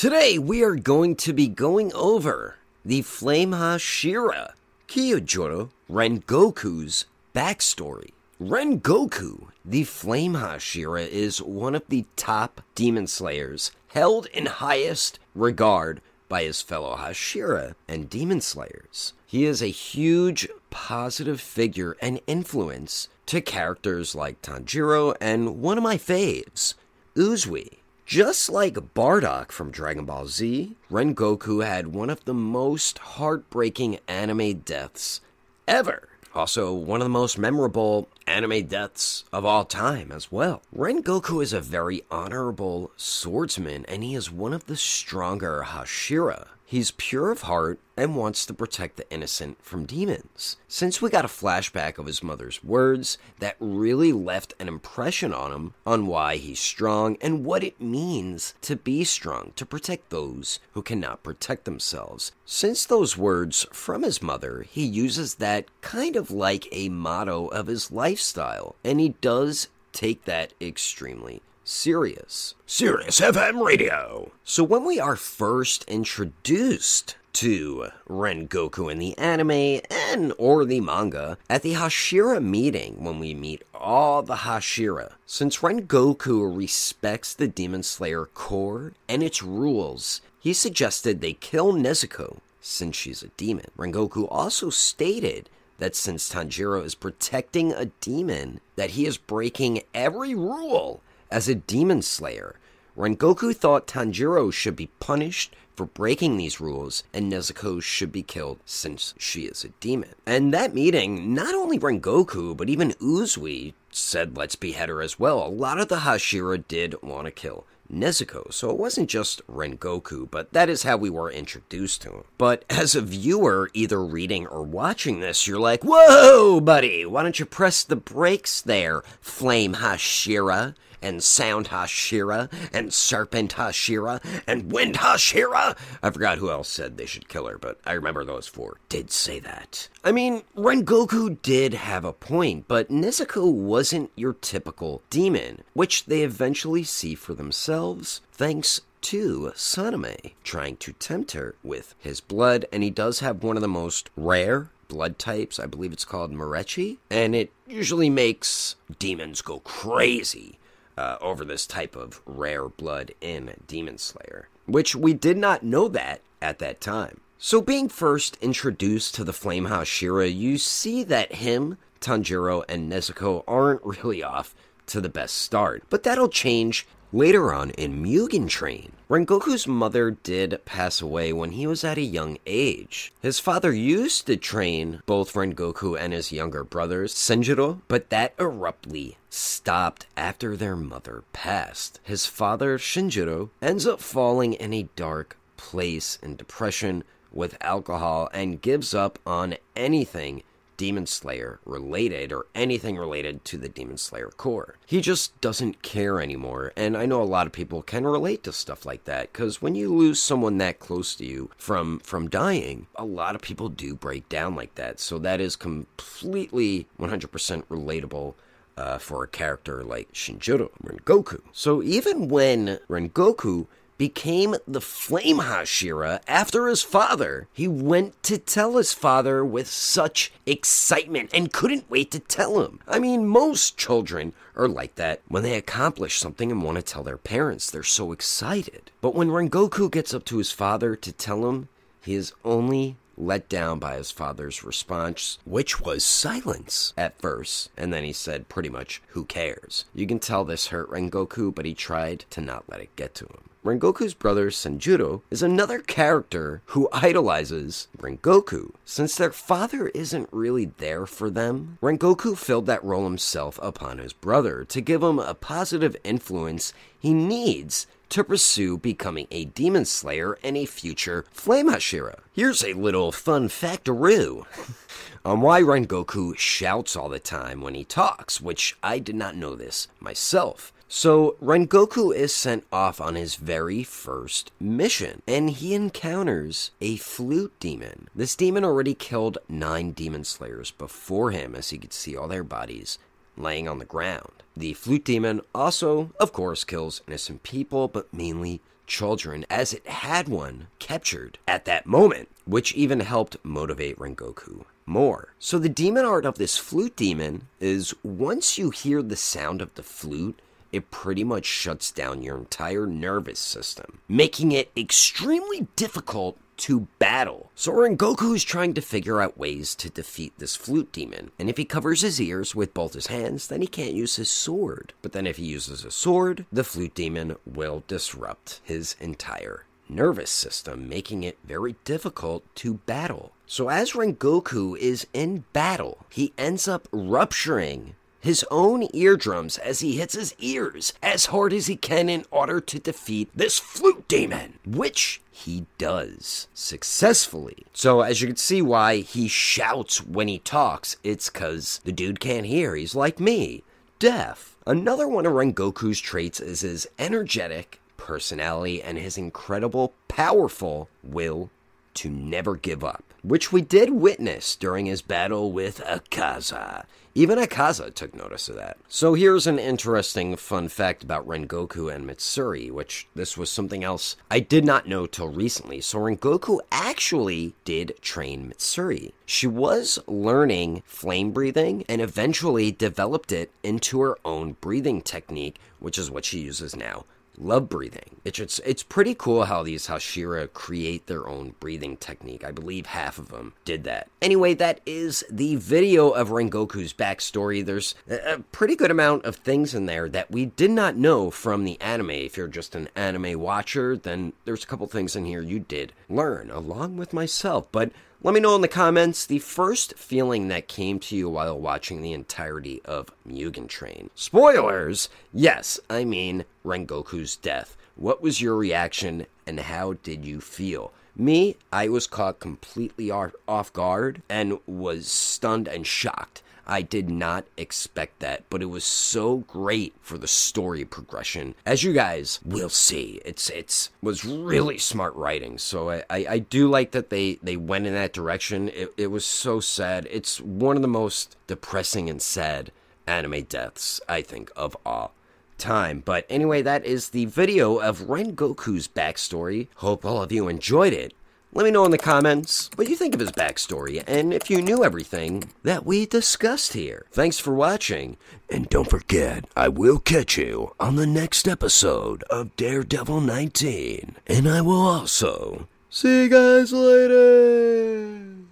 Today we are going to be going over the Flame Hashira, Kyojuro Rengoku's backstory. Rengoku, the Flame Hashira, is one of the top demon slayers held in highest regard by his fellow Hashira and demon slayers. He is a huge positive figure and influence to characters like Tanjiro and one of my faves, Uzui. Just like Bardock from Dragon Ball Z, Rengoku had one of the most heartbreaking anime deaths ever. Also, one of the most memorable anime deaths of all time as well. Rengoku is a very honorable swordsman and he is one of the stronger Hashira. He's pure of heart and wants to protect the innocent from demons. Since we got a flashback of his mother's words, that really left an impression on him on why he's strong and what it means to be strong, to protect those who cannot protect themselves. Since those words from his mother, he uses that kind of like a motto of his lifestyle, and he does take that extremely serious. Sirius FM Radio. So when we are first introduced to Rengoku in the anime and or the manga at the Hashira meeting when we meet all the Hashira. Since Rengoku respects the Demon Slayer Corps and its rules, he suggested they kill Nezuko since she's a demon. Rengoku also stated that since Tanjiro is protecting a demon, that he is breaking every rule as a demon slayer. Rengoku thought Tanjiro should be punished for breaking these rules, and Nezuko should be killed since she is a demon. And that meeting, not only Rengoku, but even Uzui said let's behead her as well. A lot of the Hashira did want to kill Nezuko, so it wasn't just Rengoku, but that is how we were introduced to him. But as a viewer, either reading or watching this, you're like, whoa, buddy, why don't you press the brakes there, Flame Hashira? And Sound Hashira and Serpent Hashira and Wind Hashira. I forgot who else said they should kill her, but I remember those four did say that. I mean, Rengoku did have a point, but Nezuko wasn't your typical demon, which they eventually see for themselves thanks to Sanemi, trying to tempt her with his blood, and he does have one of the most rare blood types. I believe it's called Marechi, and it usually makes demons go crazy uh, over this type of rare blood in Demon Slayer, which we did not know that at that time. So, being first introduced to the Flame Hashira, you see that him, Tanjiro, and Nezuko aren't really off to the best start. But that'll change Later on in Mugen Train, Rengoku's mother did pass away when he was at a young age. His father used to train both Rengoku and his younger brothers, Senjuro, but that abruptly stopped after their mother passed. His father, Shinjuro, ends up falling in a dark place in depression with alcohol and gives up on anything Demon Slayer related or anything related to the Demon Slayer Corps. He just doesn't care anymore, and I know a lot of people can relate to stuff like that because when you lose someone that close to you from from dying, a lot of people do break down like that. So that is completely 100% relatable. Uh, for a character like Shinjuro Rengoku. So even when Rengoku became the Flame Hashira after his father. He went to tell his father with such excitement and couldn't wait to tell him. I mean, most children are like that. When they accomplish something and want to tell their parents, they're so excited. But when Rengoku gets up to his father to tell him, he is only let down by his father's response, which was silence at first, and then he said pretty much, Who cares? You can tell this hurt Rengoku, but he tried to not let it get to him. Rengoku's brother Senjuro is another character who idolizes Rengoku. Since their father isn't really there for them, Rengoku filled that role himself upon his brother to give him a positive influence he needs to pursue becoming a demon slayer and a future flame Hashira. Here's a little fun factaroo on why Rengoku shouts all the time when he talks, which I did not know this myself. So, Rengoku is sent off on his very first mission, and he encounters a flute demon. This demon already killed nine demon slayers before him, as he could see all their bodies laying on the ground. The flute demon also, of course, kills innocent people, but mainly children as it had one captured at that moment, which even helped motivate Rengoku more. So, the demon art of this flute demon is once you hear the sound of the flute, it pretty much shuts down your entire nervous system, making it extremely difficult to battle. So Rengoku is trying to figure out ways to defeat this flute demon. And if he covers his ears with both his hands, then he can't use his sword. But then if he uses a sword, the flute demon will disrupt his entire nervous system, making it very difficult to battle. So as Rengoku is in battle, he ends up rupturing his own eardrums as he hits his ears as hard as he can in order to defeat this flute demon, which he does successfully. So, as you can see why he shouts when he talks, it's because the dude can't hear. He's like me, deaf. Another one of Rengoku's traits is his energetic personality and his incredible, powerful will to never give up, which we did witness during his battle with Akaza. Even Akaza took notice of that. So here's an interesting fun fact about Rengoku and Mitsuri, which this was something else I did not know till recently. So Rengoku actually did train Mitsuri. She was learning flame breathing and eventually developed it into her own breathing technique, which is what she uses now love breathing. It's, it's it's pretty cool how these Hashira create their own breathing technique. I believe half of them did that. Anyway, that is the video of Rengoku's backstory. There's a pretty good amount of things in there that we did not know from the anime. If you're just an anime watcher, then there's a couple things in here you did learn along with myself. But let me know in the comments the first feeling that came to you while watching the entirety of Mugen Train. Spoilers! Yes, I mean Rengoku's death. What was your reaction and how did you feel? Me, I was caught completely off guard and was stunned and shocked. I did not expect that, but it was so great for the story progression. As you guys will see, it's it's was really smart writing. So I, I, I do like that they, they went in that direction. It, it was so sad. It's one of the most depressing and sad anime deaths, I think, of all time. But anyway, that is the video of Rengoku's backstory. Hope all of you enjoyed it. Let me know in the comments what you think of his backstory and if you knew everything that we discussed here. Thanks for watching, and don't forget, I will catch you on the next episode of Daredevil 19. And I will also see you guys later.